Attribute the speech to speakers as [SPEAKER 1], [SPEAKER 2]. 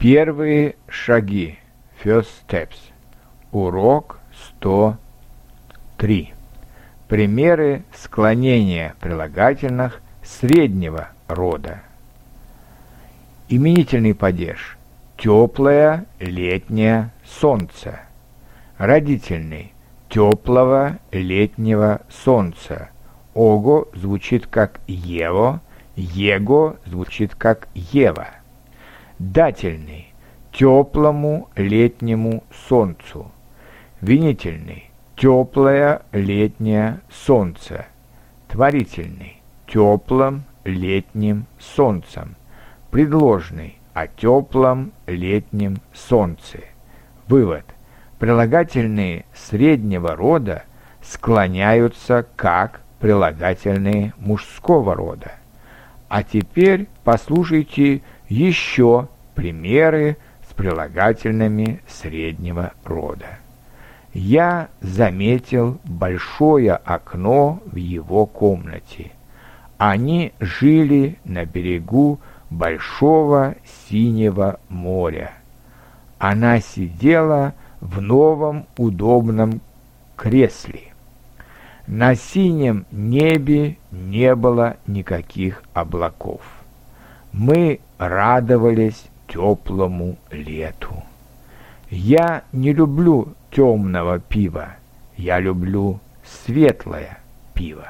[SPEAKER 1] Первые шаги. First steps. Урок 103. Примеры склонения прилагательных среднего рода. Именительный падеж. Теплое летнее солнце. Родительный. Теплого летнего солнца. Ого звучит как Ево, Его звучит как Ева дательный, теплому летнему солнцу, винительный, теплое летнее солнце, творительный, теплым летним солнцем, предложный, о теплом летнем солнце. Вывод. Прилагательные среднего рода склоняются как прилагательные мужского рода. А теперь послушайте еще примеры с прилагательными среднего рода. Я заметил большое окно в его комнате. Они жили на берегу большого синего моря. Она сидела в новом удобном кресле. На синем небе не было никаких облаков. Мы радовались теплому лету. Я не люблю темного пива, я люблю светлое пиво.